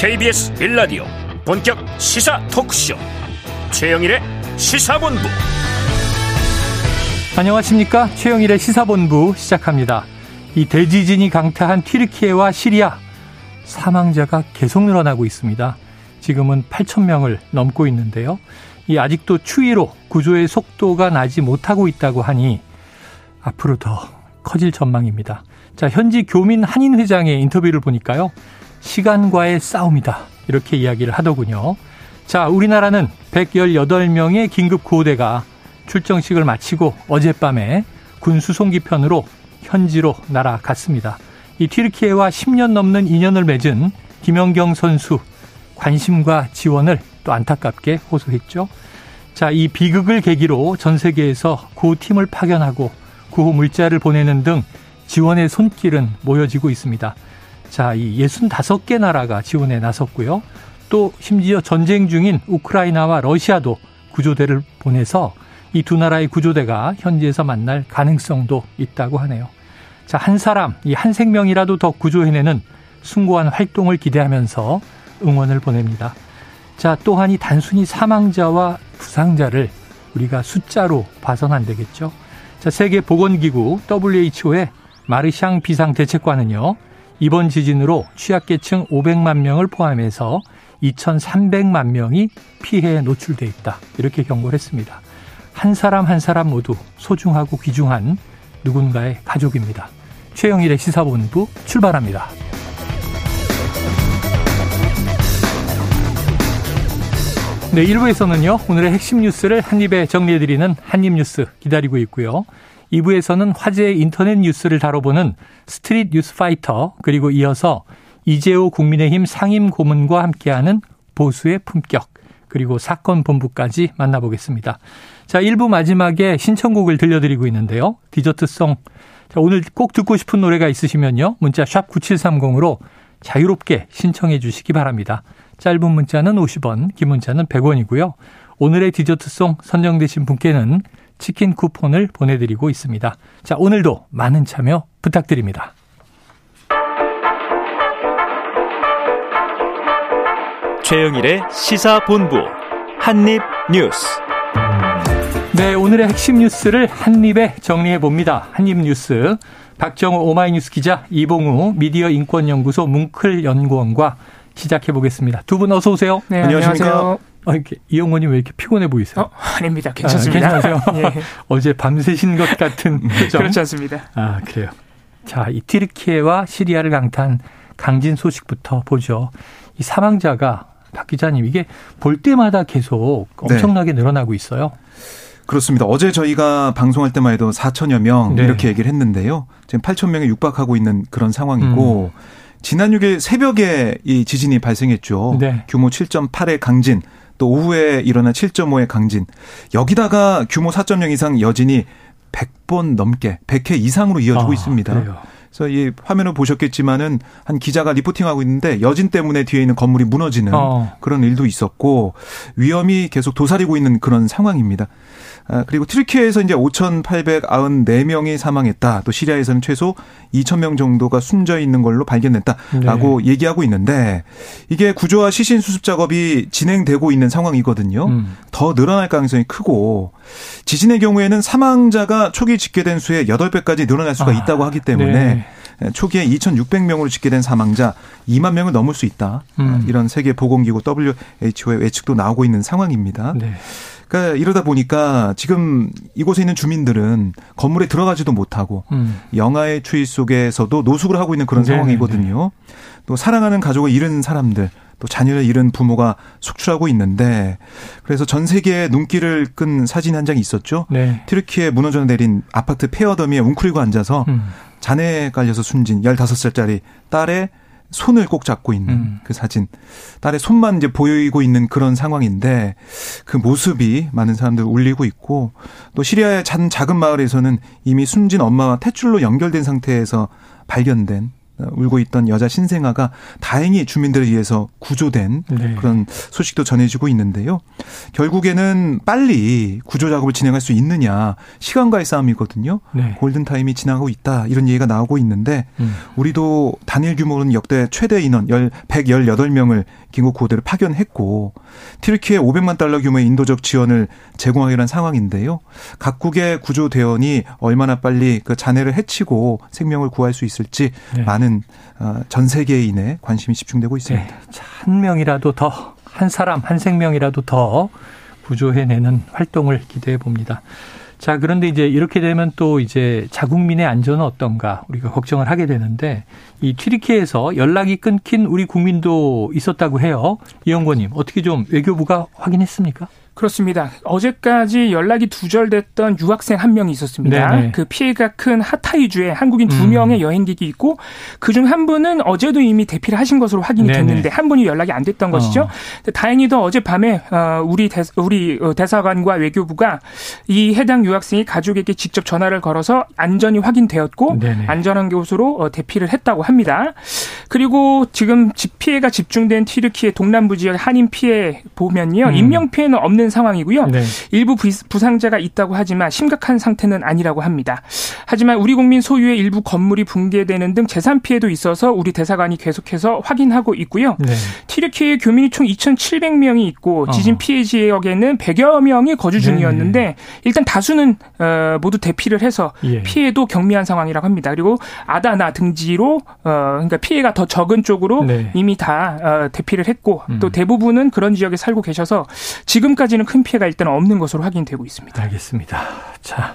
KBS 빌라디오 본격 시사 토크쇼 최영일의 시사본부 안녕하십니까 최영일의 시사본부 시작합니다. 이 대지진이 강타한 튀르키예와 시리아 사망자가 계속 늘어나고 있습니다. 지금은 8천 명을 넘고 있는데요. 이 아직도 추위로 구조의 속도가 나지 못하고 있다고 하니 앞으로 더 커질 전망입니다. 자, 현지 교민 한인 회장의 인터뷰를 보니까요. 시간과의 싸움이다. 이렇게 이야기를 하더군요. 자, 우리나라는 118명의 긴급 구호대가 출정식을 마치고 어젯밤에 군 수송기편으로 현지로 날아갔습니다. 이 튀르키예와 10년 넘는 인연을 맺은 김연경 선수 관심과 지원을 또 안타깝게 호소했죠. 자, 이 비극을 계기로 전 세계에서 구호팀을 파견하고 구호 물자를 보내는 등 지원의 손길은 모여지고 있습니다. 자, 이 65개 나라가 지원에 나섰고요. 또 심지어 전쟁 중인 우크라이나와 러시아도 구조대를 보내서 이 두 나라의 구조대가 현지에서 만날 가능성도 있다고 하네요. 자, 한 사람, 이 한 생명이라도 더 구조해내는 숭고한 활동을 기대하면서 응원을 보냅니다. 자, 또한 이 단순히 사망자와 부상자를 우리가 숫자로 봐선 안 되겠죠. 자, 세계보건기구 WHO의 마르샹 비상대책관은요, 이번 지진으로 취약계층 500만 명을 포함해서 2,300만 명이 피해에 노출돼 있다. 이렇게 경고를 했습니다. 한 사람 한 사람 모두 소중하고 귀중한 누군가의 가족입니다. 최영일의 시사본부 출발합니다. 네, 1부에서는요, 오늘의 핵심 뉴스를 한입에 정리해드리는 한입뉴스 기다리고 있고요. 2부에서는 화제의 인터넷 뉴스를 다뤄보는 스트릿 뉴스 파이터, 그리고 이어서 이재오 국민의힘 상임 고문과 함께하는 보수의 품격, 그리고 사건 본부까지 만나보겠습니다. 자, 1부 마지막에 신청곡을 들려드리고 있는데요. 디저트송. 자, 오늘 꼭 듣고 싶은 노래가 있으시면요. 문자 샵 9730으로 자유롭게 신청해 주시기 바랍니다. 짧은 문자는 50원, 긴 문자는 100원이고요. 오늘의 디저트송 선정되신 분께는 치킨 쿠폰을 보내드리고 있습니다. 자, 오늘도 많은 참여 부탁드립니다. 최영일의 시사본부 한입뉴스 네, 오늘의 핵심 뉴스를 한입에 정리해 봅니다. 한입뉴스 박정우 오마이뉴스 기자 이봉우 미디어 인권연구소 뭉클 연구원과 시작해 보겠습니다. 두 분 어서 오세요. 네, 안녕하세요. 아, 이렇게 이용원님 왜 이렇게 피곤해 보이세요? 어, 아닙니다. 괜찮습니다. 아, 괜찮으세요? 예. 어제 밤새신 것 같은 표정. 그렇지 않습니다. 아, 그래요. 자, 이 티르키예와 시리아를 강타한 강진 소식부터 보죠. 이 사망자가 박 기자님 이게 볼 때마다 계속 엄청나게 네. 늘어나고 있어요. 그렇습니다. 어제 저희가 방송할 때만 해도 4천여 명 네. 이렇게 얘기를 했는데요. 지금 8천 명에 육박하고 있는 그런 상황이고 음. 지난 6일 새벽에 이 지진이 발생했죠. 네. 규모 7.8의 강진, 또 오후에 일어난 7.5의 강진. 여기다가 규모 4.0 이상 여진이 100번 넘게 100회 이상으로 이어지고 아, 있습니다. 그래요. 그래서 이 화면을 보셨겠지만은 한 기자가 리포팅하고 있는데 여진 때문에 뒤에 있는 건물이 무너지는 어. 그런 일도 있었고 위험이 계속 도사리고 있는 그런 상황입니다. 아, 그리고 트리키에서 이제 5,894명이 사망했다. 또 시리아에서는 최소 2,000명 정도가 숨져 있는 걸로 발견됐다라고 네. 얘기하고 있는데 이게 구조와 시신 수습 작업이 진행되고 있는 상황이거든요. 음. 더 늘어날 가능성이 크고 지진의 경우에는 사망자가 초기 집계된 수의 8배까지 늘어날 수가 아, 있다고 하기 때문에 네. 초기에 2,600명으로 집계된 사망자 2만 명을 넘을 수 있다. 음. 이런 세계 보건기구 WHO의 예측도 나오고 있는 상황입니다. 네. 그러니까 이러다 보니까 지금 이곳에 있는 주민들은 건물에 들어가지도 못하고 음. 영하의 추위 속에서도 노숙을 하고 있는 그런 네 상황이거든요. 네. 또 사랑하는 가족을 잃은 사람들 또 자녀를 잃은 부모가 속출하고 있는데 그래서 전 세계에 눈길을 끈 사진 한 장이 있었죠. 네. 트르키에 무너져 내린 아파트 폐허더미에 웅크리고 앉아서 음. 잔해에 깔려서 숨진 15살짜리 딸의 손을 꼭 잡고 있는 음. 그 사진. 딸의 손만 이제 보이고 있는 그런 상황인데 그 모습이 많은 사람들 울리고 있고 또 시리아의 작은 작은 마을에서는 이미 숨진 엄마와 탯줄로 연결된 상태에서 발견된 울고 있던 여자 신생아가 다행히 주민들에 의해서 구조된 네. 그런 소식도 전해지고 있는데요. 결국에는 빨리 구조 작업을 진행할 수 있느냐 시간과의 싸움이거든요. 네. 골든 타임이 지나고 있다 이런 얘기가 나오고 있는데 음. 우리도 단일 규모는 역대 최대 인원 118명을 긴급 구호대를 파견했고 튀르키에 500만 달러 규모의 인도적 지원을 제공하기로 한 상황인데요. 각국의 구조 대원이 얼마나 빨리 그 잔해를 해치고 생명을 구할 수 있을지 네. 많은 어, 전 세계인의 관심이 집중되고 있습니다. 네. 한 명이라도 더, 한 사람, 한 생명이라도 더 구조해내는 활동을 기대해 봅니다. 자, 그런데 이제 이렇게 되면 또 이제 자국민의 안전은 어떤가 우리가 걱정을 하게 되는데 이 튀르키에서 연락이 끊긴 우리 국민도 있었다고 해요. 이영권님 어떻게 좀 외교부가 확인했습니까? 그렇습니다. 어제까지 연락이 두절됐던 유학생 한 명이 있었습니다. 네네. 그 피해가 큰 하타이주에 한국인 두 음. 명의 여행객이 있고 그중 한 분은 어제도 이미 대피를 하신 것으로 확인이 네네. 됐는데 한 분이 연락이 안 됐던 어. 것이죠. 다행히도 어젯밤에 어, 우리 대, 우리 어, 대사관과 외교부가 이 해당 유학생이 가족에게 직접 전화를 걸어서 안전이 확인되었고 네네. 안전한 곳으로 대피를 했다고 합니다. 그리고 지금 피해가 집중된 튀르키의 동남부 지역 한인 피해 보면요. 음. 인명 피해는 없는 있는 상황이고요. 네. 일부 부상자가 있다고 하지만 심각한 상태는 아니라고 합니다. 하지만 우리 국민 소유의 일부 건물이 붕괴되는 등 재산 피해도 있어서 우리 대사관이 계속해서 확인하고 있고요. 네. 튀르키예 교민이 총 2,700명이 있고 지진 피해 지역에는 100여 명이 거주 중이었는데 네. 일단 다수는 어, 모두 대피를 해서 예. 피해도 경미한 상황이라고 합니다. 그리고 아다나 등지로 어, 그러니까 피해가 더 적은 쪽으로 네. 이미 다 어, 대피를 했고 음. 또 대부분은 그런 지역에 살고 계셔서 지금까지 현재까지는 큰 피해가 일단 없는 것으로 확인되고 있습니다. 알겠습니다. 자,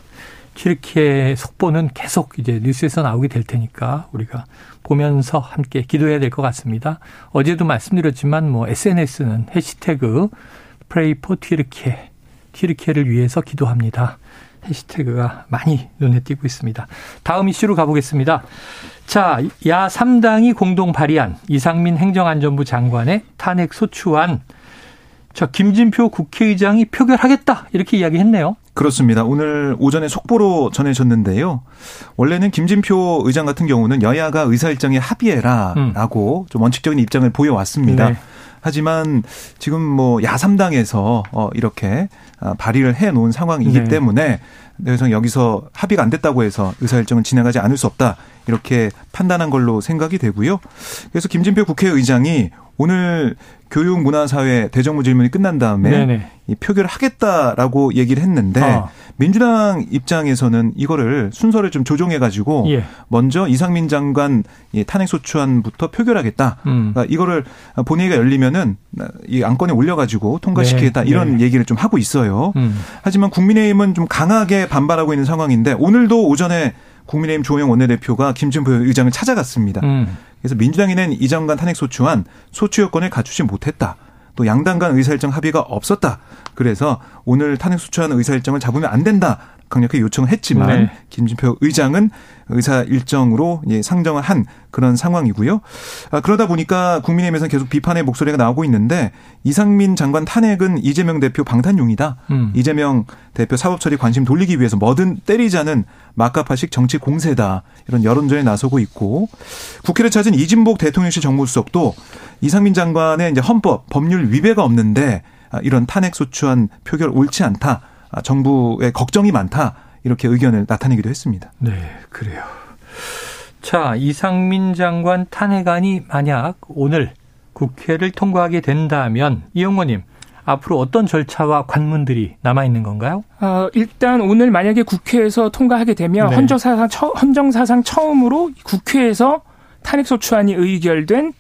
튀르키의 속보는 계속 이제 뉴스에서 나오게 될 테니까 우리가 보면서 함께 기도해야 될 것 같습니다. 어제도 말씀드렸지만 뭐 SNS는 해시태그 튀르키예, 튀르키예를 위해서 기도합니다. 해시태그가 많이 눈에 띄고 있습니다. 다음 이슈로 가보겠습니다. 자, 야 3당이 공동 발의한 이상민 행정안전부 장관의 탄핵 소추안 자, 김진표 국회의장이 표결하겠다 이렇게 이야기했네요. 그렇습니다. 오늘 오전에 속보로 전해졌는데요. 원래는 김진표 의장 같은 경우는 여야가 의사 일정에 합의해라라고 음. 좀 원칙적인 입장을 보여왔습니다. 네. 하지만 지금 뭐 야3당에서 어 이렇게 아, 발의를 해 놓은 상황이기 네. 때문에 그래서 여기서 합의가 안 됐다고 해서 의사 일정을 진행하지 않을 수 없다. 이렇게 판단한 걸로 생각이 되고요. 그래서 김진표 국회의장이 오늘 교육 문화 사회 대정부 질문이 끝난 다음에 네네. 이 표결을 하겠다라고 얘기를 했는데 아. 민주당 입장에서는 이거를 순서를 좀 조정해 가지고 예. 먼저 이상민 장관 탄핵 소추안부터 표결하겠다. 음. 그러니까 이거를 본회의가 열리면은 이 안건에 올려 가지고 통과시키겠다 네. 이런 네. 얘기를 좀 하고 있어요. 음. 하지만 국민의힘은 좀 강하게 반발하고 있는 상황인데 오늘도 오전에 국민의힘 조영 원내대표가 김진표 의장을 찾아갔습니다. 음. 그래서 민주당이 낸 이장관 탄핵 소추안 소추 요건을 갖추지 못했다. 또 양당 간 의사일정 합의가 없었다. 그래서 오늘 탄핵 소추안 의사일정을 잡으면 안 된다. 강력하게 요청을 했지만 네. 김진표 의장은 의사 일정으로 상정을 한 그런 상황이고요. 아, 그러다 보니까 국민의힘에서는 계속 비판의 목소리가 나오고 있는데 이상민 장관 탄핵은 이재명 대표 방탄용이다. 음. 이재명 대표 사법 처리 관심 돌리기 위해서 뭐든 때리자는 막가파식 정치 공세다. 이런 여론전에 나서고 있고 국회를 찾은 이진복 대통령실 정무수석도 이상민 장관의 이제 헌법 법률 위배가 없는데 아, 이런 탄핵 소추안 표결 옳지 않다. 아, 정부의 걱정이 많다. 이렇게 의견을 나타내기도 했습니다. 네, 그래요. 자, 이상민 장관 탄핵안이 만약 오늘 국회를 통과하게 된다면 이영모님 앞으로 어떤 절차와 관문들이 남아 있는 건가요? 어, 일단 오늘 만약에 국회에서 통과하게 되면 네. 헌정사상 헌정사상 처음으로 국회에서 탄핵소추안이 의결된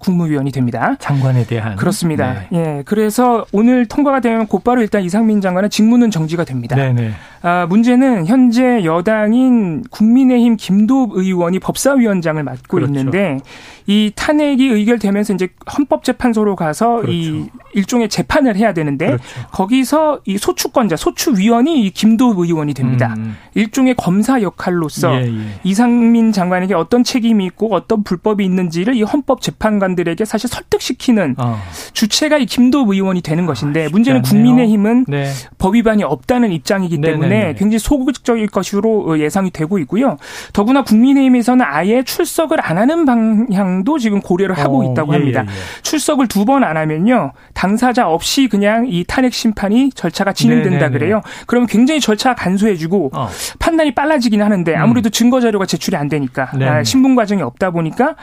국무위원이 됩니다. 장관에 대한 그렇습니다. 네. 예, 그래서 오늘 통과가 되면 곧바로 일단 이상민 장관은 직무는 정지가 됩니다. 네네. 아, 문제는 현재 여당인 국민의힘 김도읍 의원이 법사위원장을 맡고 그렇죠. 있는데 이 탄핵이 의결되면서 이제 헌법재판소로 가서 그렇죠. 이 일종의 재판을 해야 되는데 그렇죠. 거기서 이 소추권자, 소추위원이 이 김도읍 의원이 됩니다. 음. 일종의 검사 역할로서 예, 예. 이상민 장관에게 어떤 책임이 있고 어떤 불법이 있는지를 이 헌법재판관 의원들에게 사실 설득시키는 어. 주체가 이 김도읍 의원이 되는 것인데 아, 문제는 국민의힘은 네. 법 위반이 없다는 입장이기 네, 때문에 네네네. 굉장히 소극적일 것으로 예상이 되고 있고요. 더구나 국민의힘에서는 아예 출석을 안 하는 방향 도 지금 고려를 하고 어, 있다고 합니다. 예, 예, 예. 출석을 두 번 안 하면요 당사자 없이 그냥 이 탄핵 심판이 절차가 진행된다 네네네. 그래요. 그러면 굉장히 절차 간소해지고 어. 판단이 빨라지긴 하는데 아무래도 음. 증거 자료가 제출이 안 되니까 아, 신분 과정이 없다 보니까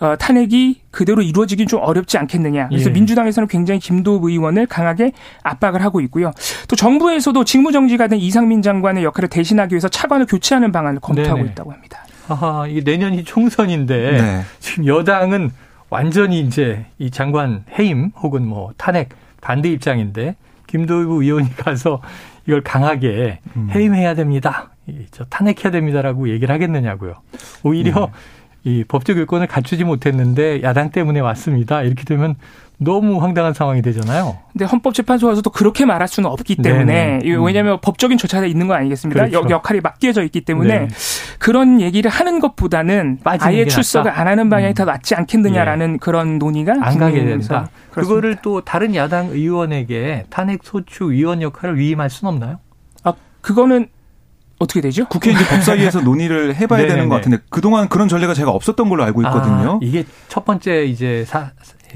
어, 탄핵이 그대로 이루어지긴 좀 어렵지 않겠느냐. 그래서 예. 민주당에서는 굉장히 김도읍 의원을 강하게 압박을 하고 있고요. 또 정부에서도 직무정지가 된 이상민 장관의 역할을 대신하기 위해서 차관을 교체하는 방안을 검토하고 네네. 있다고 합니다. 아하, 이게 내년이 총선인데 네. 지금 여당은 완전히 이제 이 장관 해임 혹은 뭐 탄핵 반대 입장인데 김도읍 의원이 가서 이걸 강하게 음. 해임해야 됩니다. 저 탄핵해야 됩니다라고 얘기를 하겠느냐고요. 오히려 네. 이 법적 요건을 갖추지 못했는데 야당 때문에 왔습니다. 이렇게 되면 너무 황당한 상황이 되잖아요. 근데 헌법재판소에서도 그렇게 말할 수는 없기 때문에 네네. 음. 왜냐하면 법적인 조차가 있는 거 아니겠습니까? 그렇죠. 역할이 맡겨져 있기 때문에 네. 그런 얘기를 하는 것보다는 아예 출석을 안 하는 방향이 음. 더 낫지 않겠느냐라는 예. 그런 논의가 안 가게 된다. 그거를 또 다른 야당 의원에게 탄핵 소추 위원 역할을 위임할 수는 없나요? 아 그거는 어떻게 되죠? 국회 이제 법사위에서 논의를 해봐야 되는 것 같은데 그동안 그런 전례가 제가 없었던 걸로 알고 있거든요. 아, 이게 첫 번째 이제 사,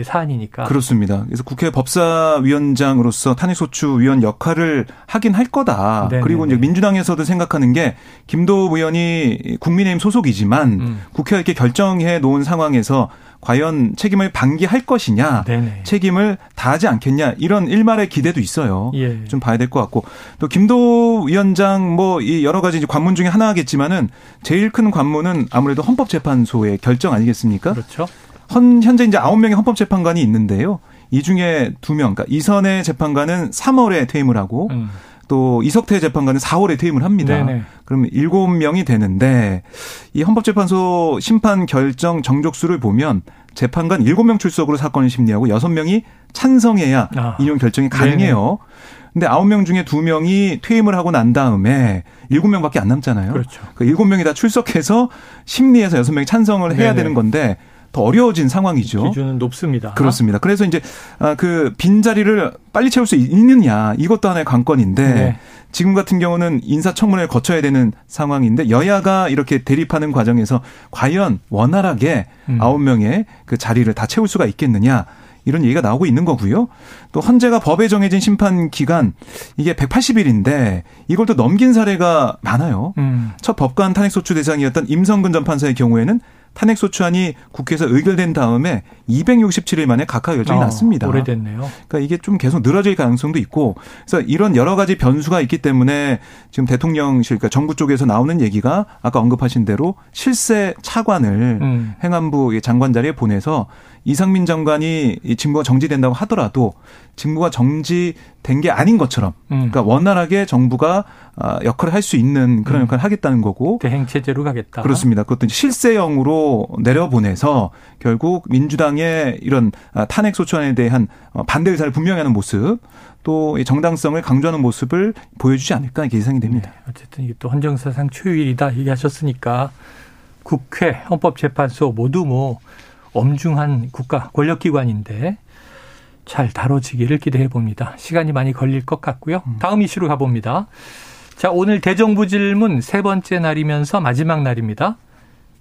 사안이니까. 그렇습니다. 그래서 국회 법사위원장으로서 탄핵소추위원 역할을 하긴 할 거다. 네네네. 그리고 이제 민주당에서도 생각하는 게 김도우 의원이 국민의힘 소속이지만 음. 국회가 이렇게 결정해 놓은 상황에서 과연 책임을 방기할 것이냐, 네네. 책임을 다하지 않겠냐 이런 일말의 기대도 있어요. 예. 좀 봐야 될 것 같고 또 김도 위원장 뭐 이 여러 가지 이제 관문 중에 하나겠지만은 제일 큰 관문은 아무래도 헌법재판소의 결정 아니겠습니까? 그렇죠. 헌, 현재 이제 아홉 명의 헌법재판관이 있는데요. 이 중에 두 명, 그러니까 이선의 재판관은 3월에 퇴임을 하고 음. 또 이석태 재판관은 4월에 퇴임을 합니다. 네네. 그럼 7명이 되는데 이 헌법재판소 심판 결정 정족수를 보면 재판관 7명 출석으로 사건을 심리하고 6명이 찬성해야 아. 인용 결정이 가능해요. 네네. 근데 9명 중에 2명이 퇴임을 하고 난 다음에 7명밖에 안 남잖아요. 그렇죠. 그 7명이 다 출석해서 심리해서 6명이 찬성을 해야 네네. 되는 건데 더 어려워진 상황이죠. 기준은 높습니다. 그렇습니다. 그래서 이제 아, 그 빈자리를 빨리 채울 수 있느냐 이것도 하나의 관건인데 네. 지금 같은 경우는 인사청문회를 거쳐야 되는 상황인데 여야가 이렇게 대립하는 과정에서 과연 원활하게 음. 아홉 음. 명의 그 자리를 다 채울 수가 있겠느냐 이런 얘기가 나오고 있는 거고요. 또 헌재가 법에 정해진 심판 기간 이게 180일인데 이걸 또 넘긴 사례가 많아요. 음. 첫 법관 탄핵소추 대상이었던 임성근 전 판사의 경우에는 탄핵 소추안이 국회에서 의결된 다음에 267일 만에 각하 결정이 어, 났습니다. 오래됐네요. 그러니까 이게 좀 계속 늘어질 가능성도 있고 그래서 이런 여러 가지 변수가 있기 때문에 지금 대통령실, 그러니까 정부 쪽에서 나오는 얘기가 아까 언급하신 대로 실세 차관을 음. 행안부 장관 자리에 보내서 이상민 장관이 직무가 정지된다고 하더라도 직무가 정지된 게 아닌 것처럼 음. 그러니까 원활하게 정부가 아, 역할을 할 수 있는 그런 음. 역할을 하겠다는 거고 대행 체제로 가겠다. 그렇습니다. 그것도 실세형으로 내려보내서 결국 민주당의 이런 아, 탄핵 소추안에 대한 어, 반대 의사를 분명히 하는 모습 또 정당성을 강조하는 모습을 보여주지 않을까 이렇게 예상이 됩니다. 네. 어쨌든 이게 또 헌정사상 초유일이다 얘기하셨으니까 국회, 헌법재판소 모두 뭐 엄중한 국가 권력기관인데 잘 다뤄지기를 기대해 봅니다. 시간이 많이 걸릴 것 같고요. 음. 다음 이슈로 가봅니다. 자, 오늘 대정부 질문 세 번째 날이면서 마지막 날입니다.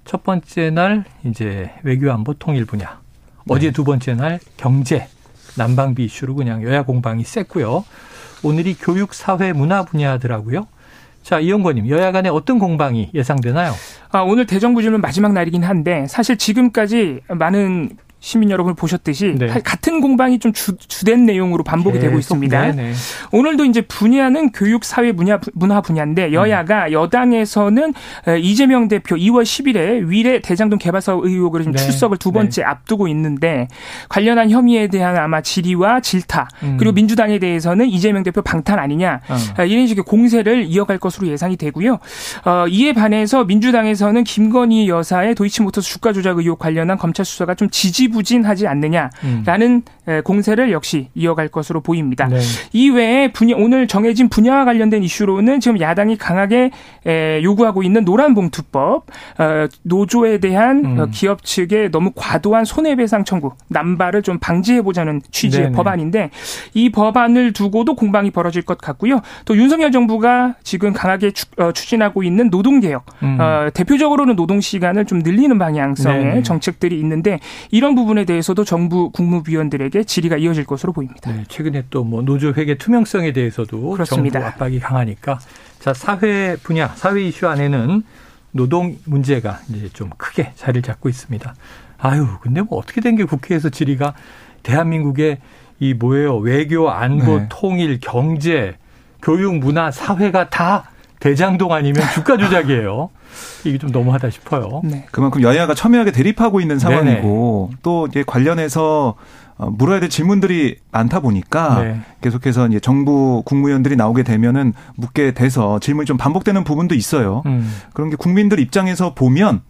첫 번째 날 이제 외교안보 통일 분야. 네. 어제 두 번째 날 경제 난방비 이슈로 그냥 여야 공방이 셌고요. 오늘이 교육, 사회, 문화 분야더라고요. 자, 이영권님, 여야 간에 어떤 공방이 예상되나요? 아, 오늘 대정부 질문 마지막 날이긴 한데 사실 지금까지 많은 시민 여러분 보셨듯이 네. 같은 공방이 좀 주, 주된 내용으로 반복이 되고 있습니다. 네네. 오늘도 이제 분야는 교육 사회 분야 문화 분야인데 여야가 음. 여당에서는 이재명 대표 2월 10일에 위례 대장동 개발사업 의혹으로 지금 네. 출석을 두 번째 네. 앞두고 있는데 관련한 혐의에 대한 아마 질의와 질타 음. 그리고 민주당에 대해서는 이재명 대표 방탄 아니냐 음. 이런 식의 공세를 이어갈 것으로 예상이 되고요. 어, 이에 반해서 민주당에서는 김건희 여사의 도이치모터스 주가 조작 의혹 관련한 검찰 수사가 좀 지지 지지부진하지 않느냐라는 음. 공세를 역시 이어갈 것으로 보입니다. 네. 이외에 분야, 오늘 정해진 분야와 관련된 이슈로는 지금 야당이 강하게 요구하고 있는 노란봉투법, 어, 노조에 대한 음. 기업 측의 너무 과도한 손해배상 청구, 남발을 좀 방지해보자는 취지의 네네. 법안인데 이 법안을 두고도 공방이 벌어질 것 같고요. 또 윤석열 정부가 지금 강하게 어, 추진하고 있는 노동개혁, 음. 어, 대표적으로는 노동 시간을 좀 늘리는 방향성의 네네. 정책들이 있는데 이런 부분에 대해서도 정부 국무위원들에게 질의가 이어질 것으로 보입니다. 네, 최근에 또 뭐 노조 회계 투명성에 대해서도 그렇습니다. 정부 압박이 강하니까 자 사회 분야, 사회 이슈 안에는 노동 문제가 이제 좀 크게 자리를 잡고 있습니다. 아유, 근데 뭐 어떻게 된 게 국회에서 질의가 대한민국의 이 뭐예요? 외교, 안보, 네. 통일, 경제, 교육, 문화, 사회가 다 대장동 아니면 주가 조작이에요. 이게 좀 너무하다 싶어요. 네. 그만큼 여야가 첨예하게 대립하고 있는 상황이고 네네. 또 이제 관련해서 어, 물어야 될 질문들이 많다 보니까 네. 계속해서 이제 정부 국무위원들이 나오게 되면은 묻게 돼서 질문이 좀 반복되는 부분도 있어요. 음. 그런 게 국민들 입장에서 보면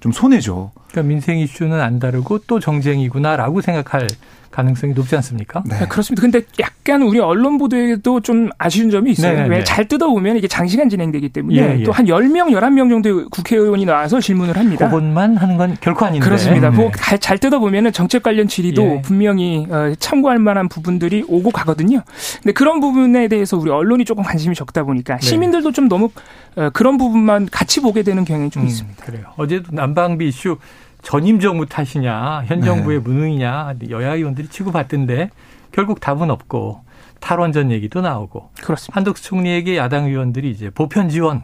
좀 손해죠. 그러니까 민생 이슈는 안 다르고 또 정쟁이구나라고 생각할 가능성이 높지 않습니까? 네. 네. 그렇습니다. 근데 약간 우리 언론 보도에도 좀 아쉬운 점이 있어요. 네, 네, 왜잘 뜯어보면 이게 장시간 진행되기 때문에 예, 예. 또한 10명, 11명 정도의 국회의원이 나와서 질문을 합니다. 그것만 하는 건 결코 아닌데. 그렇습니다. 음, 네. 잘 뜯어보면 정책 관련 질의도 예. 분명히 어, 참고할 만한 부분들이 오고 가거든요. 근데 그런 부분에 대해서 우리 언론이 조금 관심이 적다 보니까 네. 시민들도 좀 너무 어, 그런 부분만 같이 보게 되는 경향이 좀 음, 있습니다. 그래요. 어제도 난방비 이슈 전임 정부 탓이냐, 현 네. 정부의 네. 무능이냐, 여야 의원들이 치고받던데 결국 답은 없고 탈원전 얘기도 나오고. 그렇습니다. 한덕수 총리에게 야당 의원들이 이제 보편 지원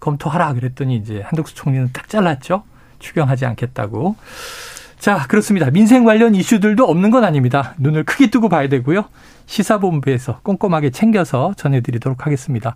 검토하라 그랬더니 이제 한덕수 총리는 딱 잘랐죠. 추경하지 않겠다고. 자, 그렇습니다. 민생 관련 이슈들도 없는 건 아닙니다. 눈을 크게 뜨고 봐야 되고요. 시사본부에서 꼼꼼하게 챙겨서 전해드리도록 하겠습니다.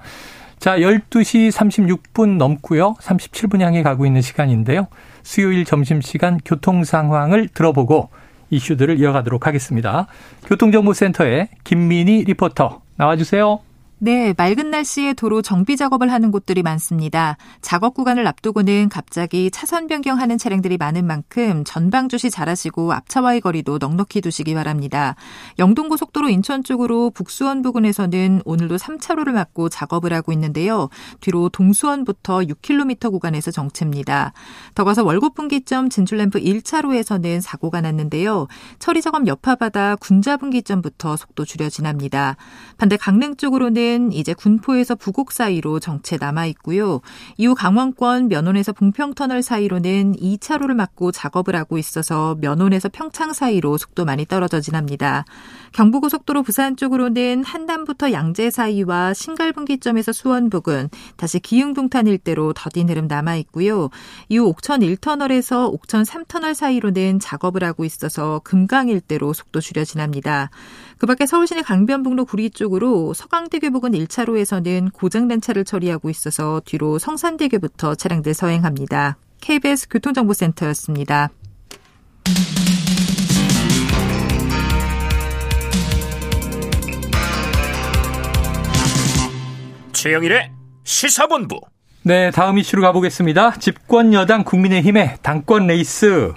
자, 12시 36분 넘고요. 37분 향해 가고 있는 시간인데요. 수요일 점심시간 교통 상황을 들어보고 이슈들을 이어가도록 하겠습니다. 교통정보센터의 김민희 리포터 나와주세요. 네, 맑은 날씨에 도로 정비 작업을 하는 곳들이 많습니다. 작업 구간을 앞두고는 갑자기 차선 변경하는 차량들이 많은 만큼 전방 주시 잘하시고 앞차와의 거리도 넉넉히 두시기 바랍니다. 영동고속도로 인천 쪽으로 북수원 부근에서는 오늘도 3차로를 막고 작업을 하고 있는데요. 뒤로 동수원부터 6km 구간에서 정체입니다. 더 가서 월곡분기점 진출램프 1차로에서는 사고가 났는데요. 처리 작업 여파받아 군자분기점부터 속도 줄여 지납니다. 반대 강릉 쪽으로는 는 이제 군포에서 부곡 사이로 정체 남아 있고요. 이후 강원권 면원에서 봉평터널 사이로는 2차로를 막고 작업을 하고 있어서 면원에서 평창 사이로 속도 많이 떨어져 지납니다. 경부고속도로 부산 쪽으로는 한남부터 양재 사이와 신갈분기점에서 수원 부근, 다시 기흥동탄 일대로 더딘 흐름 남아 있고요. 이후 옥천 1터널에서 옥천 3터널 사이로는 작업을 하고 있어서 금강 일대로 속도 줄여 지납니다. 그 밖에 서울시내 강변북로 구리 쪽으로 서강대교 부근 1차로에서는 고장난 차를 처리하고 있어서 뒤로 성산대교부터 차량들 서행합니다. KBS 교통정보센터였습니다. 최영일의 시사본부. 네, 다음 이슈로 가보겠습니다. 집권 여당 국민의힘의 당권 레이스.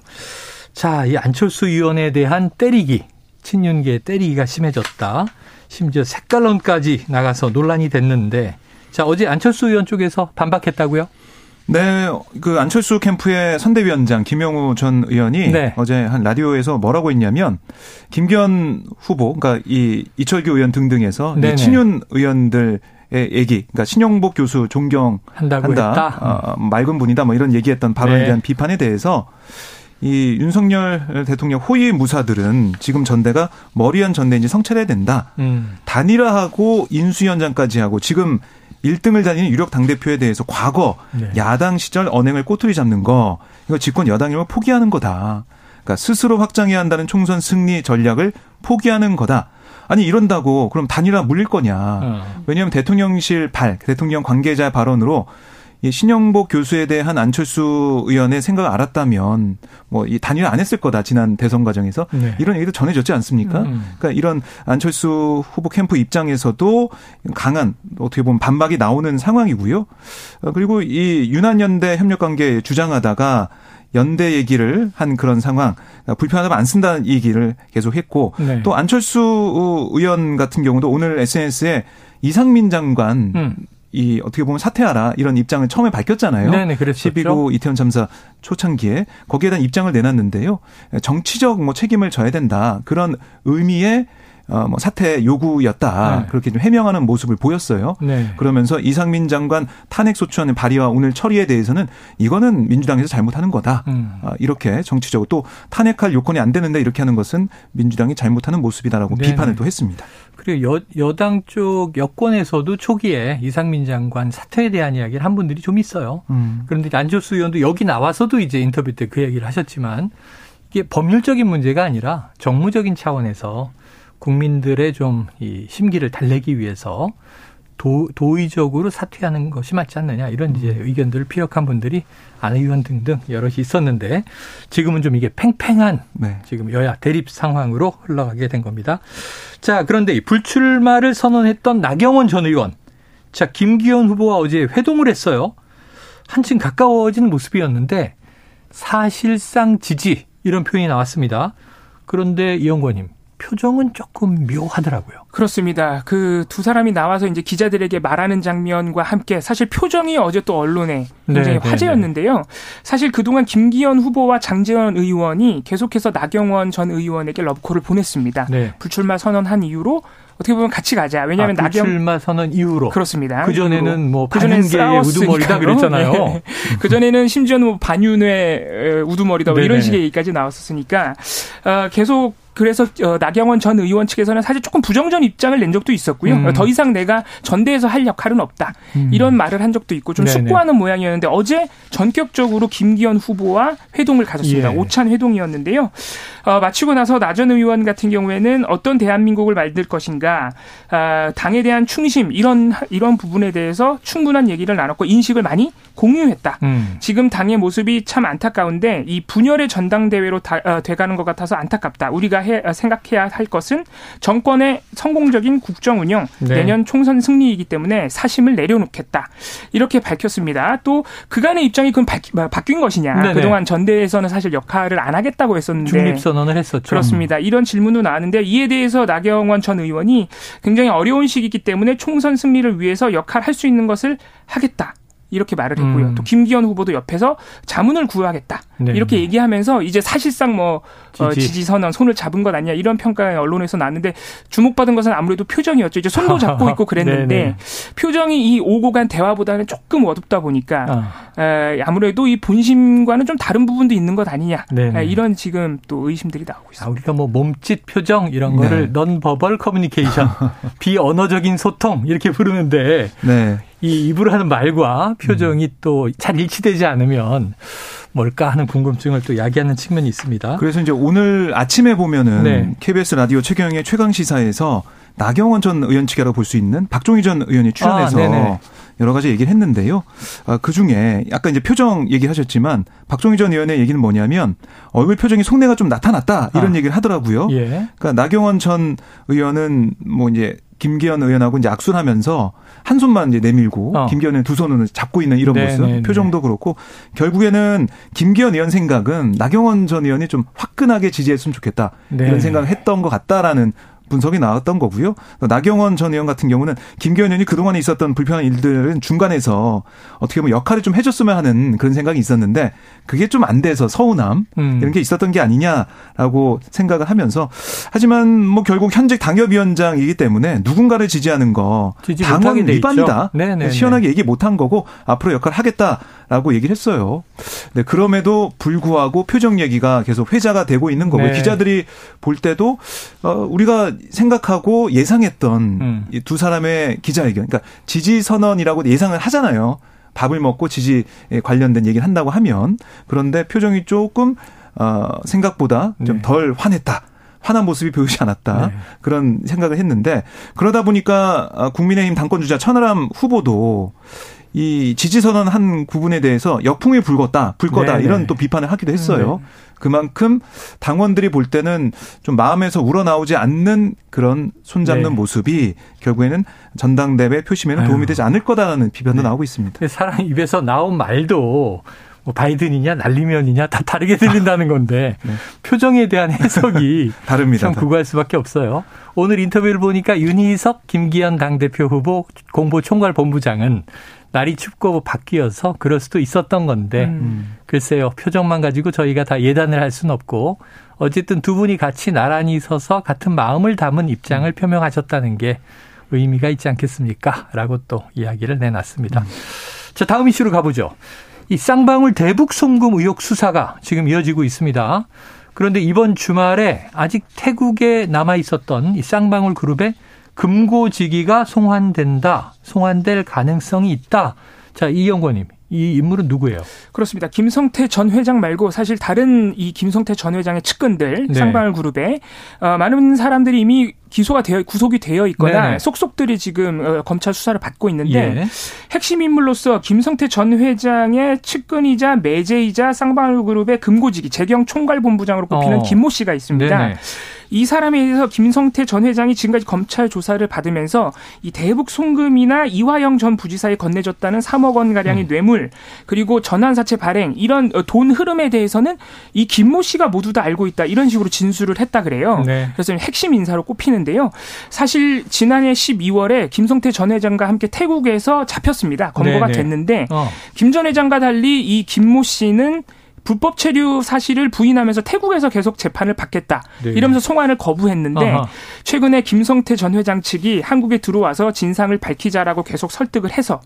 자, 이 안철수 의원에 대한 때리기, 친윤계 때리기가 심해졌다. 심지어 색깔론까지 나가서 논란이 됐는데, 자, 어제 안철수 의원 쪽에서 반박했다고요? 네, 그 안철수 캠프의 선대위원장 김영우 전 의원이 네. 어제 한 라디오에서 뭐라고 했냐면 김기현 후보, 그러니까 이 이철규 의원 등등에서 친윤 의원들 얘기, 그러니까 신영복 교수 존경한다, 어, 맑은 분이다, 뭐 이런 얘기했던 발언에 네. 대한 비판에 대해서 이 윤석열 대통령 호위 무사들은 지금 전대가 머리한 전대인지 성찰해야 된다. 음. 단일화하고 인수위원장까지 하고 지금 1등을 다니는 유력 당대표에 대해서 과거 네. 야당 시절 언행을 꼬투리 잡는 거 이거 집권 여당이면 포기하는 거다. 그러니까 스스로 확장해야 한다는 총선 승리 전략을 포기하는 거다. 아니 이런다고 그럼 단일화 물릴 거냐? 어. 왜냐하면 대통령실 발 대통령 관계자 발언으로 이 신영복 교수에 대한 안철수 의원의 생각을 알았다면 뭐 이 단일 안 했을 거다 지난 대선 과정에서 네. 이런 얘기도 전해졌지 않습니까? 음. 그러니까 이런 안철수 후보 캠프 입장에서도 강한 어떻게 보면 반박이 나오는 상황이고요. 어, 그리고 이 유난연대 협력 관계 주장하다가 연대 얘기를 한 그런 상황 그러니까 불편하다면 안 쓴다는 얘기를 계속했고 네. 또 안철수 의원 같은 경우도 오늘 SNS에 이상민 장관 음. 이 어떻게 보면 사퇴하라 이런 입장을 처음에 밝혔잖아요. 네네, 그랬었죠. 12구 이태원 참사 초창기에 거기에 대한 입장을 내놨는데요. 정치적 뭐 책임을 져야 된다 그런 의미의 어, 뭐 사퇴 요구였다. 네. 그렇게 좀 해명하는 모습을 보였어요. 네. 그러면서 이상민 장관 탄핵 소추안의 발의와 오늘 처리에 대해서는 이거는 민주당에서 잘못하는 거다. 음. 아, 이렇게 정치적으로 또 탄핵할 요건이 안 되는데 이렇게 하는 것은 민주당이 잘못하는 모습이다라고 네. 비판을 또 했습니다. 그리고 여, 여당 쪽 여권에서도 초기에 이상민 장관 사퇴에 대한 이야기를 한 분들이 좀 있어요. 음. 그런데 안철수 의원도 여기 나와서도 이제 인터뷰 때 그 얘기를 하셨지만 이게 법률적인 문제가 아니라 정무적인 차원에서 국민들의 좀 이 심기를 달래기 위해서 도, 도의적으로 사퇴하는 것이 맞지 않느냐 이런 이제 음. 의견들을 피력한 분들이 안 의원 등등 여럿이 있었는데 지금은 좀 이게 팽팽한 네. 지금 여야 대립 상황으로 흘러가게 된 겁니다. 자 그런데 이 불출마를 선언했던 나경원 전 의원, 자 김기현 후보와 어제 회동을 했어요. 한층 가까워진 모습이었는데 사실상 지지 이런 표현이 나왔습니다. 그런데 이영권님 표정은 조금 묘하더라고요. 그렇습니다. 그 두 사람이 나와서 이제 기자들에게 말하는 장면과 함께 사실 표정이 어제 또 언론에 굉장히 네, 네 화제였는데요. 네, 사실 그동안 김기현 후보와 장재원 의원이 계속해서 나경원 전 의원에게 러브콜을 보냈습니다. 네. 불출마 선언한 이유로 어떻게 보면 같이 가자. 왜냐하면 아, 나경 출마 선언 이후로 그렇습니다. 그 전에는 뭐 반윤계의 우두머리다 그랬잖아요. 네. 그 전에는 심지어는 뭐 반윤의 우두머리다 뭐 이런 식의 얘기까지 나왔었으니까 어, 계속 그래서 어, 나경원 전 의원 측에서는 사실 조금 부정전 입장을 낸 적도 있었고요. 음. 더 이상 내가 전대에서 할 역할은 없다. 음. 이런 말을 한 적도 있고 좀 네네. 숙고하는 모양이었는데 어제 전격적으로 김기현 후보와 회동을 가졌습니다. 예. 오찬 회동이었는데요. 어, 마치고 나서 나 전 의원 같은 경우에는 어떤 대한민국을 만들 것인가, 어, 당에 대한 충심 이런 이런 부분에 대해서 충분한 얘기를 나눴고 인식을 많이 공유했다. 음. 지금 당의 모습이 참 안타까운데 이 분열의 전당대회로 다, 어, 돼가는 것 같아서 안타깝다. 우리가 해, 어, 생각해야 할 것은 정권의 성공적인 국정 운영, 네. 내년 총선 승리이기 때문에 사심을 내려놓겠다. 이렇게 밝혔습니다. 또 그간의 입장이 그럼 바, 뭐, 바뀐 것이냐. 네네. 그동안 전대에서는 사실 역할을 안 하겠다고 했었는데 중립 선언을 했었죠. 그렇습니다. 이런 질문도 나왔는데 이에 대해서 나경원 전 의원이 굉장히 어려운 시기이기 때문에 총선 승리를 위해서 역할할 수 있는 것을 하겠다. 이렇게 말을 했고요. 음. 또 김기현 후보도 옆에서 자문을 구하겠다. 네. 이렇게 얘기하면서 이제 사실상 뭐 지지. 어, 지지 선언 손을 잡은 것 아니냐 이런 평가가 언론에서 나왔는데 주목받은 것은 아무래도 표정이었죠. 이제 손도 잡고 있고 그랬는데 표정이 이 오고 간 대화보다는 조금 어둡다 보니까 어. 에, 아무래도 이 본심과는 좀 다른 부분도 있는 것 아니냐 에, 이런 지금 또 의심들이 나오고 있습니다. 아, 우리가 뭐 몸짓 표정 이런 거를 네. 넌 버벌 커뮤니케이션 비언어적인 소통 이렇게 부르는데 네. 이 입으로 하는 말과 표정이 음. 또잘 일치되지 않으면 뭘까 하는 궁금증을 또 야기하는 측면이 있습니다. 그래서 이제 오늘 아침에 보면은 네. KBS 라디오 최경영의 최강 시사에서 나경원 전 의원 측이라고 볼 수 있는 박종희 전 의원이 출연해서 아, 여러 가지 얘기를 했는데요. 아, 그 중에 아까 이제 표정 얘기하셨지만 박종희 전 의원의 얘기는 뭐냐면 얼굴 표정이 속내가 좀 나타났다 이런 아. 얘기를 하더라고요. 예. 그러니까 나경원 전 의원은 뭐 이제 김기현 의원하고 이제 악수를 하면서 한 손만 이제 내밀고 어. 김기현 의원 두 손으로 잡고 있는 이런 네네네. 모습 네, 네. 표정도 그렇고 결국에는 김기현 의원 생각은 나경원 전 의원이 좀 화끈하게 지지했으면 좋겠다 네. 이런 생각을 했던 것 같다라는 분석이 나왔던 거고요. 나경원 전 의원 같은 경우는 김기현 의원이 그동안에 있었던 불편한 일들은 중간에서 어떻게 보면 역할을 좀 해줬으면 하는 그런 생각이 있었는데 그게 좀 안 돼서 서운함 음. 이런 게 있었던 게 아니냐라고 생각을 하면서 하지만 뭐 결국 현직 당협위원장이기 때문에 누군가를 지지하는 거 당원 위반이다. 시원하게 얘기 못한 거고 앞으로 역할을 하겠다. 라고 얘기를 했어요. 네, 그럼에도 불구하고 표정 얘기가 계속 회자가 되고 있는 거고 네. 기자들이 볼 때도 어 우리가 생각하고 예상했던 음. 이두 사람의 기자회견, 그러니까 지지 선언이라고 예상을 하잖아요. 밥을 먹고 지지에 관련된 얘기를 한다고 하면 그런데 표정이 조금 어 생각보다 좀덜 네. 화냈다. 화난 모습이 보이지 않았다. 네. 그런 생각을 했는데 그러다 보니까 어, 국민의힘 당권 주자 천하람 후보도 이 지지 선언 한 부분에 대해서 역풍이 불었다, 불 거다 네네. 이런 또 비판을 하기도 했어요. 네 그만큼 당원들이 볼 때는 좀 마음에서 우러나오지 않는 그런 손잡는 네. 모습이 결국에는 전당대회 표심에는 도움이 되지 않을 거다라는 비판도 네. 나오고 있습니다. 사람 입에서 나온 말도 뭐 바이든이냐 날리면이냐 다 다르게 들린다는 건데 네. 표정에 대한 해석이 다릅니다. 참 구구할 수밖에 없어요. 오늘 인터뷰를 보니까 윤희석 김기현 당대표 후보 공보총괄본부장은 날이 춥고 바뀌어서 그럴 수도 있었던 건데 음. 글쎄요 표정만 가지고 저희가 다 예단을 할 수는 없고 어쨌든 두 분이 같이 나란히 서서 같은 마음을 담은 입장을 표명하셨다는 게 의미가 있지 않겠습니까? 라고 또 이야기를 내놨습니다. 음. 자 다음 이슈로 가보죠. 이 쌍방울 대북 송금 의혹 수사가 지금 이어지고 있습니다. 그런데 이번 주말에 아직 태국에 남아 있었던 이 쌍방울 그룹의 금고지기가 송환된다, 송환될 가능성이 있다. 자, 이영권님, 이 인물은 누구예요? 그렇습니다. 김성태 전 회장 말고 사실 다른 이 김성태 전 회장의 측근들 네. 쌍방울 그룹에 어, 많은 사람들이 이미 기소가 되어 구속이 되어 있거나 네네. 속속들이 지금 어, 검찰 수사를 받고 있는데 예. 핵심 인물로서 김성태 전 회장의 측근이자 매제이자 쌍방울 그룹의 금고지기 재경 총괄본부장으로 꼽히는 어. 김모 씨가 있습니다. 네네. 이 사람에 대해서 김성태 전 회장이 지금까지 검찰 조사를 받으면서 이 대북 송금이나 이화영 전 부지사에 건네줬다는 3억 원 가량의 음. 뇌물 그리고 전환사채 발행 이런 어, 돈 흐름에 대해서는 이 김모 씨가 모두 다 알고 있다 이런 식으로 진술을 했다 그래요. 네. 그래서 핵심 인사로 꼽히는 데요. 사실 지난해 12월에 김성태 전 회장과 함께 태국에서 잡혔습니다. 검거가 네네. 네. 됐는데 어. 김전 회장과 달리 이 김모 씨는 불법 체류 사실을 부인하면서 태국에서 계속 재판을 받겠다. 네. 이러면서 송환을 거부했는데 아하. 최근에 김성태 전 회장 측이 한국에 들어와서 진상을 밝히자라고 계속 설득을 해서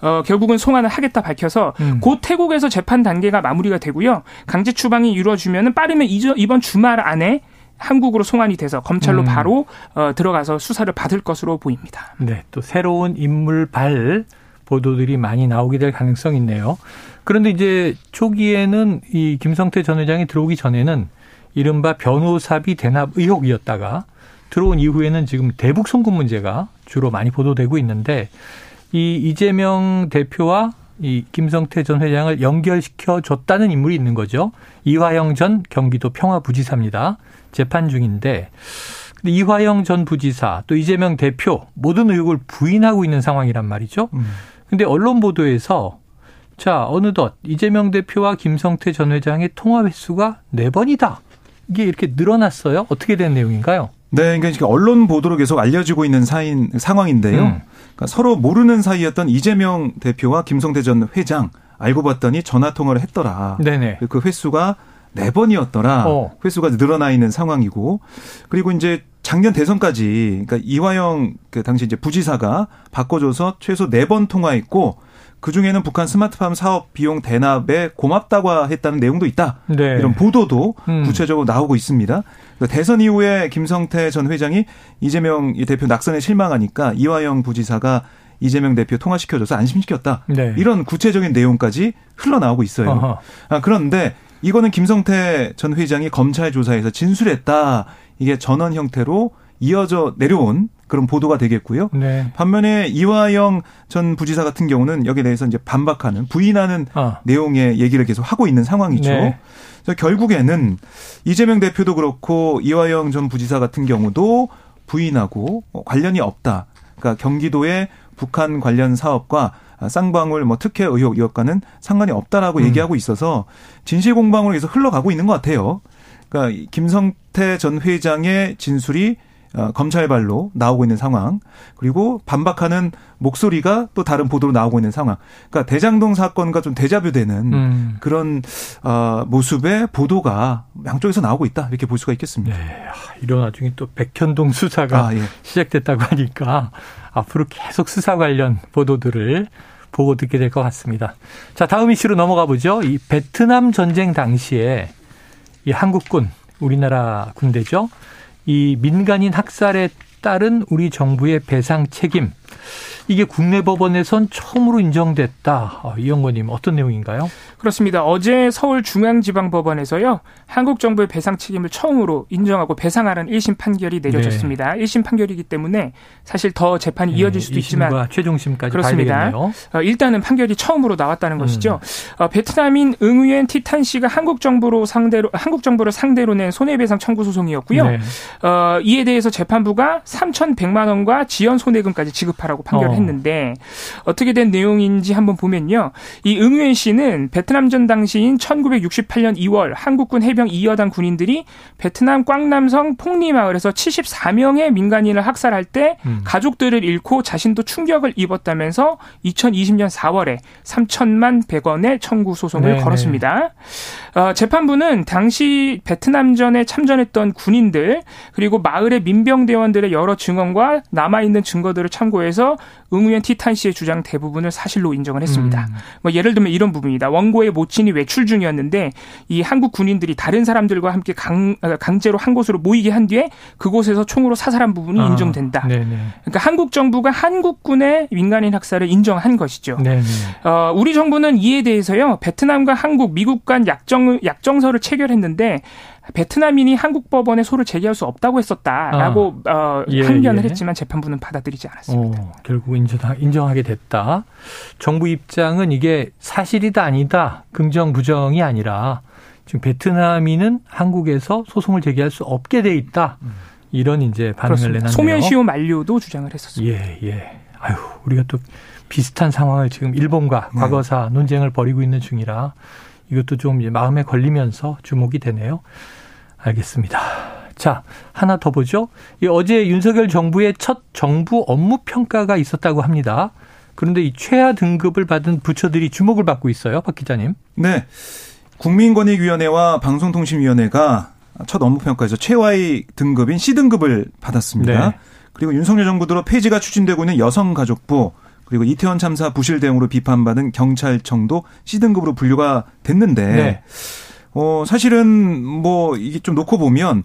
어, 결국은 송환을 하겠다 밝혀서 음. 곧 태국에서 재판 단계가 마무리가 되고요. 강제 추방이 이루어지면 빠르면 이번 주말 안에 한국으로 송환이 돼서 검찰로 음. 바로 어, 들어가서 수사를 받을 것으로 보입니다. 네, 또 새로운 인물 발 보도들이 많이 나오게 될 가능성이 있네요. 그런데 이제 초기에는 이 김성태 전 회장이 들어오기 전에는 이른바 변호사비 대납 의혹이었다가 들어온 이후에는 지금 대북 송금 문제가 주로 많이 보도되고 있는데 이 이재명 대표와 이 김성태 전 회장을 연결시켜 줬다는 인물이 있는 거죠. 이화영 전 경기도 평화부지사입니다. 재판 중인데 근데 이화영 전 부지사 또 이재명 대표 모든 의혹을 부인하고 있는 상황이란 말이죠. 음. 근데 언론 보도에서 자, 어느덧 이재명 대표와 김성태 전 회장의 통화 횟수가 네번이다 이게 이렇게 늘어났어요. 어떻게 된 내용인가요? 네, 그러니까 언론 보도로 계속 알려지고 있는 사인, 상황인데요. 음. 그러니까 서로 모르는 사이였던 이재명 대표와 김성태 전 회장 알고 봤더니 전화 통화를 했더라. 네네. 그 횟수가 네 번이었더라. 어. 횟수가 늘어나 있는 상황이고 그리고 이제 작년 대선까지 그러니까 이화영 그 당시 이제 부지사가 바꿔줘서 최소 네 번 통화했고 그 중에는 북한 스마트팜 사업 비용 대납에 고맙다고 했다는 내용도 있다. 네. 이런 보도도 음. 구체적으로 나오고 있습니다. 그러니까 대선 이후에 김성태 전 회장이 이재명 대표 낙선에 실망하니까 이화영 부지사가 이재명 대표 통화시켜줘서 안심시켰다. 네. 이런 구체적인 내용까지 흘러나오고 있어요. 아, 그런데 이거는 김성태 전 회장이 검찰 조사에서 진술했다. 이게 전원 형태로 이어져 내려온 그런 보도가 되겠고요. 네. 반면에 이화영 전 부지사 같은 경우는 여기에 대해서 이제 반박하는 부인하는 아. 내용의 얘기를 계속 하고 있는 상황이죠. 네. 그래서 결국에는 이재명 대표도 그렇고 이화영 전 부지사 같은 경우도 부인하고 관련이 없다. 그러니까 경기도의 북한 관련 사업과 쌍방울 뭐 특혜 의혹 이것과는 상관이 없다라고 음. 얘기하고 있어서 진실 공방으로 계속 흘러가고 있는 것 같아요. 그러니까 김성태 전 회장의 진술이 어, 검찰 발로 나오고 있는 상황 그리고 반박하는 목소리가 또 다른 보도로 나오고 있는 상황. 그러니까 대장동 사건과 좀 대자뷰되는 음. 그런 어, 모습의 보도가 양쪽에서 나오고 있다 이렇게 볼 수가 있겠습니다. 네. 아, 이런 나중에 또 백현동 수사가 아, 예. 시작됐다고 하니까 앞으로 계속 수사 관련 보도들을 보고 듣게 될 것 같습니다. 자 다음 이슈로 넘어가 보죠. 이 베트남 전쟁 당시에 이 한국군 우리나라 군대죠. 이 민간인 학살에 따른 우리 정부의 배상 책임 이게 국내 법원에선 처음으로 인정됐다. 어, 이영권님 어떤 내용인가요? 그렇습니다. 어제 서울중앙지방법원에서요. 한국 정부의 배상 책임을 처음으로 인정하고 배상하는 1심 판결이 내려졌습니다. 네. 1심 판결이기 때문에 사실 더 재판이 네, 이어질 수도 있지만 최종심까지 그렇습니다. 어, 일단은 판결이 처음으로 나왔다는 음. 것이죠. 어, 베트남인 응우엔 티탄 씨가 한국 정부로 상대로 한국 정부를 상대로 낸 손해배상 청구 소송이었고요. 네. 어, 이에 대해서 재판부가 3,100만 원과 지연 손해금까지 지급하라고 거라고 판결을 어. 했는데 어떻게 된 내용인지 한번 보면요. 이 응유엔 씨는 베트남전 당시인 1968년 2월 한국군 해병 2여단 군인들이 베트남 꽝남성 폭리 마을에서 74명의 민간인을 학살할 때 음. 가족들을 잃고 자신도 충격을 입었다면서 2020년 4월에 3천만 100원의 청구 소송을 네네. 걸었습니다. 어, 재판부는 당시 베트남전에 참전했던 군인들 그리고 마을의 민병대원들의 여러 증언과 남아있는 증거들을 참고해서 응우연 티탄 씨의 주장 대부분을 사실로 인정을 했습니다. 음. 뭐 예를 들면 이런 부분이다. 원고의 모친이 외출 중이었는데 이 한국 군인들이 다른 사람들과 함께 강, 어, 강제로 한 곳으로 모이게 한 뒤에 그곳에서 총으로 사살한 부분이 아. 인정된다. 네네. 그러니까 한국 정부가 한국군의 민간인 학살을 인정한 것이죠. 어, 우리 정부는 이에 대해서요 베트남과 한국, 미국 간 약정 약정서를 체결했는데 베트남인이 한국 법원에 소를 제기할 수 없다고 했었다라고 아, 어, 예, 항변을 예. 했지만 재판부는 받아들이지 않았습니다. 어, 결국 인정, 인정 하게 됐다. 정부 입장은 이게 사실이다 아니다 긍정 부정이 아니라 지금 베트남인은 한국에서 소송을 제기할 수 없게 돼 있다. 이런 이제 반응을 내놨네요. 소멸시효 만료도 주장을 했었습니다. 예, 예. 아유, 우리가 또 비슷한 상황을 지금 일본과 네. 과거사 논쟁을 벌이고 있는 중이라 이것도 좀 마음에 걸리면서 주목이 되네요. 알겠습니다. 자, 하나 더 보죠. 어제 윤석열 정부의 첫 정부 업무 평가가 있었다고 합니다. 그런데 이 최하 등급을 받은 부처들이 주목을 받고 있어요. 박 기자님. 네. 국민권익위원회와 방송통신위원회가 첫 업무평가에서 최하위 등급인 C등급을 받았습니다. 네. 그리고 윤석열 정부 들어 폐지가 추진되고 있는 여성가족부 그리고 이태원 참사 부실 대응으로 비판받은 경찰청도 C등급으로 분류가 됐는데 네. 어 사실은 뭐 이게 좀 놓고 보면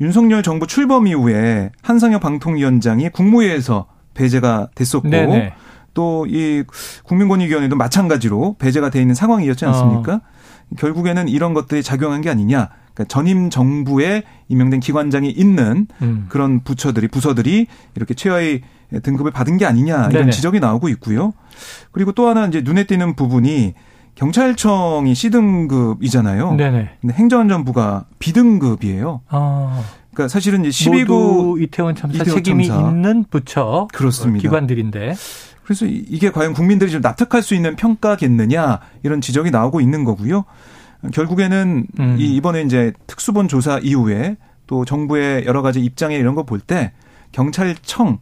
윤석열 정부 출범 이후에 한상혁 방통위원장이 국무회에서 배제가 됐었고 또이 국민권익위원회도 마찬가지로 배제가 돼 있는 상황이었지 않습니까? 어. 결국에는 이런 것들이 작용한 게 아니냐. 그러니까 전임 정부에 임명된 기관장이 있는 음. 그런 부처들이 부서들이 이렇게 최하위 등급을 받은 게 아니냐 이런 네네. 지적이 나오고 있고요. 그리고 또 하나 이제 눈에 띄는 부분이 경찰청이 C등급이잖아요. 네네. 근데 행정안전부가 B등급이에요. 아. 그러니까 사실은 이제 12구 이태원 참사 이태원 책임이 참사. 있는 부처 그렇습니다. 기관들인데 그래서 이게 과연 국민들이 좀 납득할 수 있는 평가겠느냐 이런 지적이 나오고 있는 거고요. 결국에는 음. 이 이번에 이제 특수본 조사 이후에 또 정부의 여러 가지 입장에 이런 거 볼 때 경찰청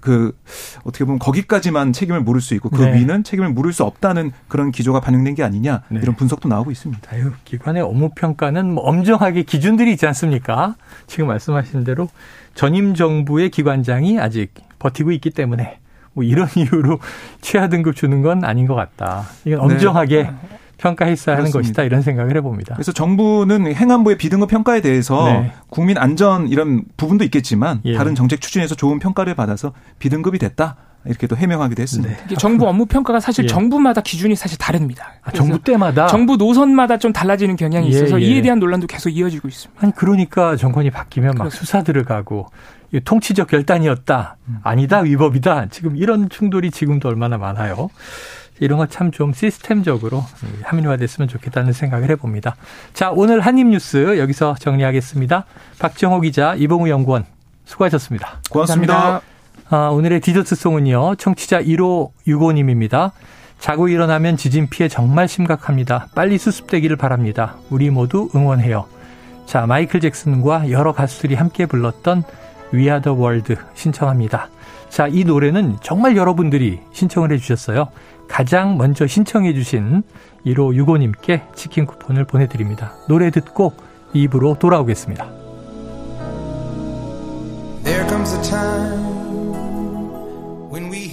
그 어떻게 보면 거기까지만 책임을 물을 수 있고 그 네. 위는 책임을 물을 수 없다는 그런 기조가 반영된 게 아니냐 네. 이런 분석도 나오고 있습니다. 아유, 기관의 업무 평가는 뭐 엄정하게 기준들이 있지 않습니까? 지금 말씀하신 대로 전임 정부의 기관장이 아직 버티고 있기 때문에 뭐 이런 이유로 최하 등급 주는 건 아닌 것 같다. 이건 네. 엄정하게 네. 평가했어야 하는 것이다 이런 생각을 해봅니다. 그래서 정부는 행안부의 비등급 평가에 대해서 네. 국민 안전 이런 부분도 있겠지만 예. 다른 정책 추진에서 좋은 평가를 받아서 비등급이 됐다. 이렇게 또 해명하기도 했습니다. 네. 정부 업무 평가가 사실 예. 정부마다 기준이 사실 다릅니다. 아, 정부 때마다 정부 노선마다 좀 달라지는 경향이 예, 있어서 예. 이에 대한 논란도 계속 이어지고 있습니다. 아니 그러니까 정권이 바뀌면 막 수사 들어가고 통치적 결단이었다. 음. 아니다. 위법이다. 지금 이런 충돌이 지금도 얼마나 많아요. 이런 거 참 좀 시스템적으로 합리화됐으면 좋겠다는 생각을 해봅니다. 자, 오늘 한입 뉴스 여기서 정리하겠습니다. 박정호 기자, 이봉우 연구원 수고하셨습니다. 고맙습니다. 감사합니다. 아, 오늘의 디저트송은요. 청취자 1호 6호님입니다. 자고 일어나면 지진 피해 정말 심각합니다. 빨리 수습되기를 바랍니다. 우리 모두 응원해요. 자, 마이클 잭슨과 여러 가수들이 함께 불렀던 We Are the World 신청합니다. 자, 이 노래는 정말 여러분들이 신청을 해주셨어요. 가장 먼저 신청해 주신 1호 6호님께 치킨 쿠폰을 보내드립니다. 노래 듣고 입으로 돌아오겠습니다. There comes a time when we